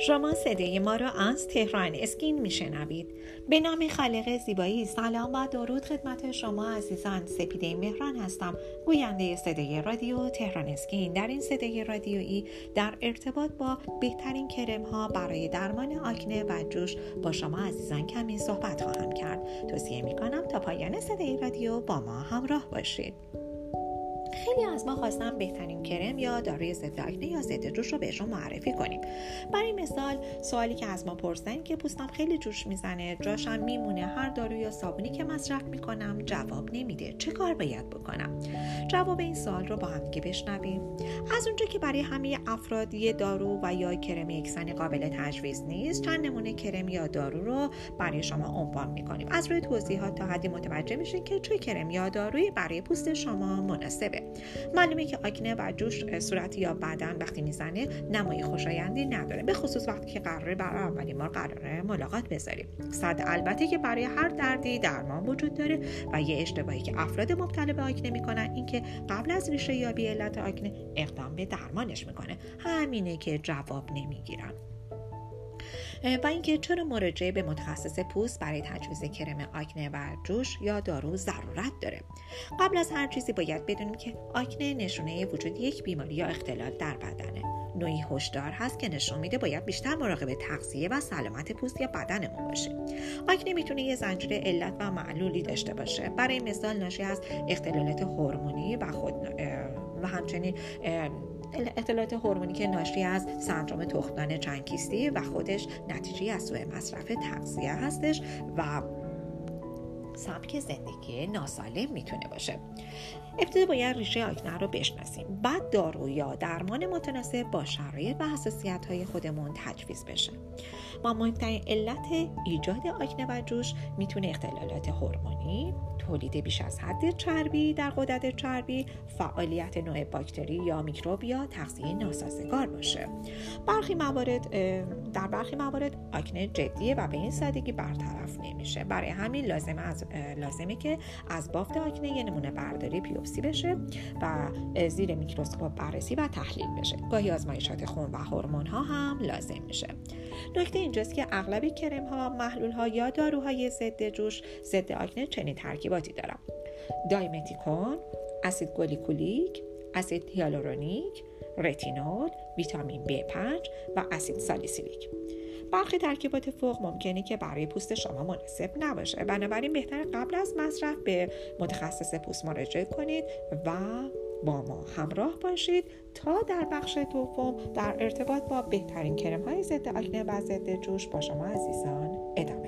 شما صدای ما را از تهران اسکین میشنوید. به نام خالق زیبایی سلام و درود خدمت شما عزیزان. سپیده مهران هستم. گوینده صدای رادیو تهران اسکین. در این صدای رادیویی در ارتباط با بهترین کرم ها برای درمان آکنه و جوش با شما عزیزان کمی صحبت خواهم کرد. توصیه می کنم تا پایان صدای رادیو با ما همراه باشید. خیلی از ما خواستم بهترین کرم یا داروی ضد آکنه یا ضد جوش رو بهشون معرفی کنیم. برای مثال سوالی که از ما پرسن که پوستم خیلی جوش می‌زنه جاشم میمونه هر دارو یا صابونی که مصرف می‌کنم جواب نمیده. چه کار باید بکنم؟ جواب این سوال رو با هم دیگه بشنویم. از اونجا که برای همه افراد یه دارو و یا کرم یکسانی قابل تجویز نیست چند نمونه کرم یا دارو رو برای شما عنوان می‌کنیم. از روی توضیحات تا حدی متوجه میشین که چه کرم یا دارویی برای پوست شما مناسبه. معلومه که آکنه و جوش صورت یا بدن وقتی می‌زنه نمای خوشایندی نداره به خصوص وقتی که قراره برای اولین بار قراره ملاقات بذاریم. صد البته که برای هر دردی درمان وجود داره و یه اشتباهی که افراد مبتلا به آکنه می‌کنن اینکه قبل از ریشه یابی علت آکنه اقدام به درمانش می‌کنه. همینه که جواب نمی‌گیرن. و اینکه چرا مراجعه به متخصص پوست برای تجویز کرم آکنه و جوش یا دارو ضرورت داره؟ قبل از هر چیزی باید بدونیم که آکنه نشونه وجود یک بیماری یا اختلال در بدنه. نوعی هشدار هست که نشون میده باید بیشتر مراقب تغذیه و سلامت پوست یا بدنمون باشیم آکنه می‌تونه یه زنجیره علت و معلولی داشته باشه. برای مثال ناشی از اختلالات هورمونی و خود و همچنین اطلاعات هورمونی که ناشی از سندروم تخمدان چنکیستی و خودش نتیجه از سوء مصرف تغذیه هستش و سبک زندگی ناسالم می‌تونه باشه. ابتدا باید ریشه آکنه رو بشناسیم. بعد دارو یا درمان متناسب با شرایط و حساسیت های خودمون تجویز بشه. ما مهمترین علت ایجاد آکنه و جوش می‌تونه اختلالات هورمونی تولید بیش از حد چربی در قدرت چربی فعالیت نوع باکتری یا میکروب یا تغذیه ناسازگار باشه. برخی موارد در برخی موارد آکنه جدیه و به این سادگی برطرف نمیشه. برای همین لازمه از لازمه که از بافت آکنه یه نمونه برداری بیوپسی بشه و زیر میکروسکوپ بررسی و تحلیل بشه. گاهی آزمایشات خون و هورمون ها هم لازم میشه. نکته اینجاست که اغلب کرم ها محلول ها یا داروهای ضد جوش ضد آکنه چنین ترکیباتی دارن دایمتیکون اسید گلیکولیک اسید هیالورونیک رتینول ویتامین B5 و اسید سالیسیلیک. برخی ترکیبات فوق ممکنه که برای پوست شما مناسب نباشه. بنابراین بهتر قبل از مصرف به متخصص پوست مراجعه کنید و با ما همراه باشید تا در بخش دوم در ارتباط با بهترین کرم های ضد آکنه و ضد جوش با شما عزیزان ادامه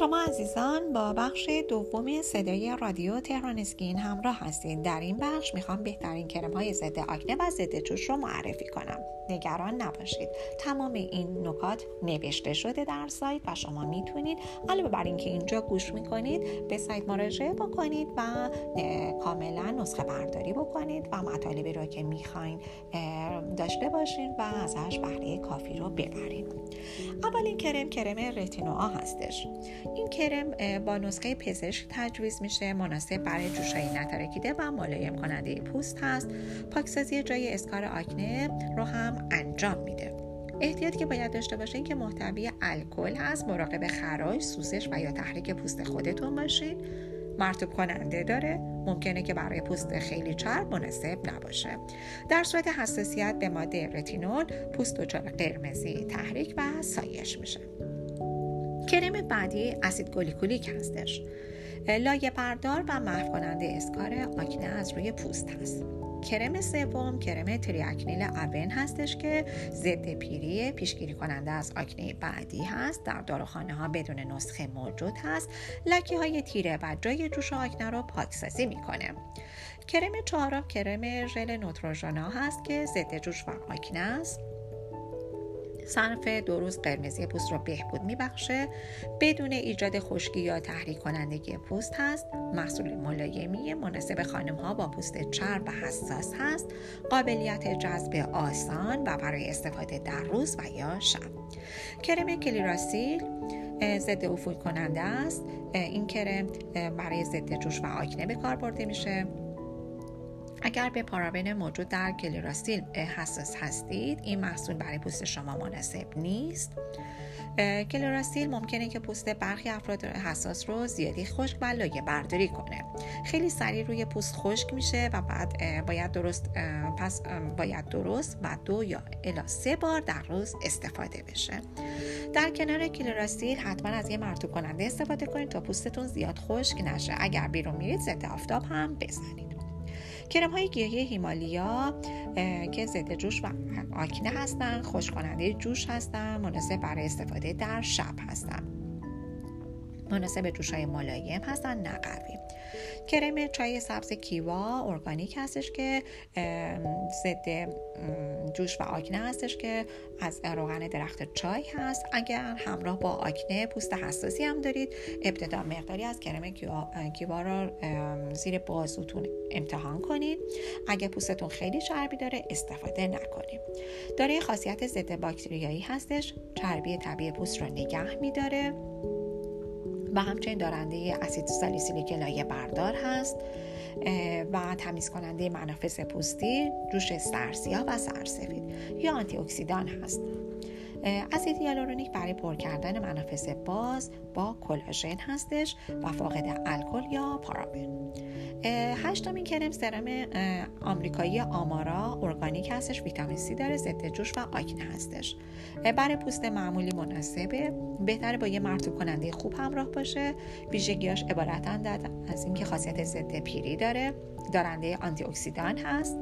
شما عزیزان با بخش دوم صدای رادیو تهران اسکین همراه هستید در این بخش می‌خوام بهترین کرم های ضد آکنه و ضد جوش رو معرفی کنم. نگران نباشید. تمام این نکات نوشته شده در سایت و شما می‌تونید علاوه بر اینکه اینجا گوش می‌کنید به سایت مراجعه بکنید و کاملا نسخه برداری بکنید و مطالبی رو که می‌خواین داشته باشین و ازش بهره کافی رو ببرید اولین کرم کرم رتینوآ هستش. این کرم با نسخه پزشک تجویز میشه مناسب برای جوشهای نترکیده و ملایم کننده پوست هست. پاکسازی جای اسکار آکنه رو هم انجام میده. احتیاطی که باید داشته باشین که محتوی الکل هست مراقب خراش سوزش و یا تحریک پوست خودتون باشین. مرتوب کننده داره. ممکنه که برای پوست خیلی چرب مناسب نباشه. در صورت حساسیت به ماده رتینول پوست دچار قرمزی تحریک و سایش میشه. کرم بعدی اسید گلیکولیک هستش. لایه بردار و محو کننده اسکار آکنه از روی پوست هست. کرم سوم کرم تریاکنیل اون هستش که ضد پیری پیشگیری کننده از آکنه بعدی هست. در داروخانه ها بدون نسخه موجود هست. لکی های تیره و جای جوش آکنه رو پاکسازی می‌کنه. کرم چهارم کرم ژل نوتروژنا هست که ضد جوش و آکنه است. صرف دو روز قرمزی پوست را بهبود میبخشه. بدون ایجاد خشکی یا تحریک کنندگی پوست هست. محصول ملایمی مناسب خانم ها با پوست چرب و حساس هست. قابلیت جذب آسان و برای استفاده در روز و یا شب. کرم کلیراسیل ضد افول کننده است این کرم برای ضد جوش و آکنه به کار برده میشه. اگر به پارابن موجود در کلیراسیل حساس هستید این محصول برای پوست شما مناسب نیست. کلوراسیل ممکنه که پوست برخی افراد حساس رو زیادی خشک و لایه برداری کنه. خیلی سریع روی پوست خشک میشه و بعد باید درست پس باید درست و دو یا الا سه بار در روز استفاده بشه. در کنار کلوراسیل حتما از یه مرتوب کننده استفاده کنید تا پوستتون زیاد خشک نشه. اگر بیرون میرید ضد آفتاب هم بزنید. کرم های گیاهی هیمالیا که ضد جوش و آکنه هستن خوش کننده جوش هستن مناسب برای استفاده در شب هستن. مناسب جوش های ملایم هستن نه قوی. کرم چای سبز کیوا ارگانیک هستش که ضد جوش و آکنه هستش که از روغن درخت چای هست. اگر همراه با آکنه پوست حساسی هم دارید ابتدا مقداری از کرم کیوا را زیر بازوتون امتحان کنید. اگر پوستتون خیلی چربی داره استفاده نکنید. داره خاصیت ضد باکتریایی هستش. چربی طبیعی پوست را نگه میداره. و همچنین دارنده اسید سالیسیلیک لایه بردار هست و تمیز کننده منافذ پوستی جوش سرسیاه و سرسفید یا آنتی اکسیدان هست. اسید هیالورونیک برای پر کردن منافذ باز با کلاژن هستش و فاقد الکل یا پارابن. هشتمین کرم سرم آمریکایی Amara Organics هستش ویتامین سی داره ضد جوش و آکنه هستش. برای پوست معمولی مناسبه بهتره با یه مرطوب کننده خوب همراه باشه. ویژگیاش عبارتند از اینکه خاصیت ضد پیری داره. دارنده آنتی اکسیدان هست.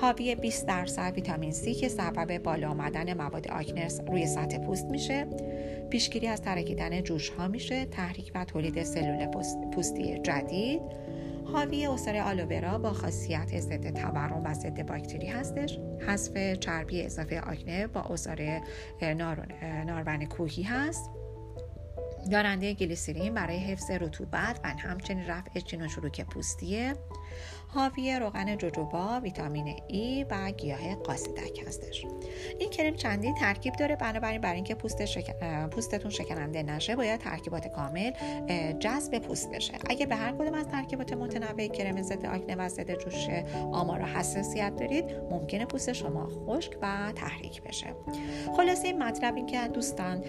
حاوی 20 درصد ویتامین C که سبب بالا آمدن مواد آکنرس روی سطح پوست میشه پیشگیری از ترکیدن جوش ها میشه تحریک و تولید سلول پوستی جدید. حاوی اصر آلوورا با خاصیت ضد تورم و ضد باکتری هستش. حذف چربی اضافه آکنه با اصار نارون کوهی هست. دارنده گلیسرین برای حفظ رطوبت و همچنین رفع چین و چروک پوستیه حاوی روغن جوجوبا ویتامین ای و گیاه قاصدک هستش. کرم چندین ترکیب داره بنابراین برای اینکه پوست پوستتون شکننده نشه باید ترکیبات کامل جذب پوست بشه. اگه به هر کدوم از ترکیبات متنوع کرم ضد آکنه و ضد جوش آمار حساسیت دارید ممکنه پوست شما خشک و تحریک بشه. خلاصه این مطلب این که دوستان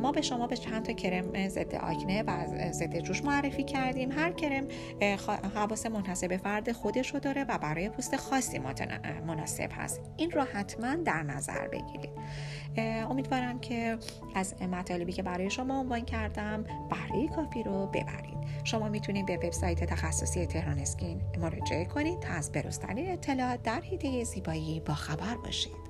ما به شما به چند تا کرم ضد آکنه و ضد جوش معرفی کردیم. هر کرم حواس منحصر فرد خودش رو داره و برای پوست خاصی مناسب هست. این رو حتما در نظر بگیرید. امیدوارم که از مطالبی که برای شما عنوان کردم بهره کافی رو ببرید. شما می‌تونید به وبسایت تخصصی تهران اسکین مراجعه کنید تا از بروزترین اطلاعات در حیطه زیبایی با خبر باشید.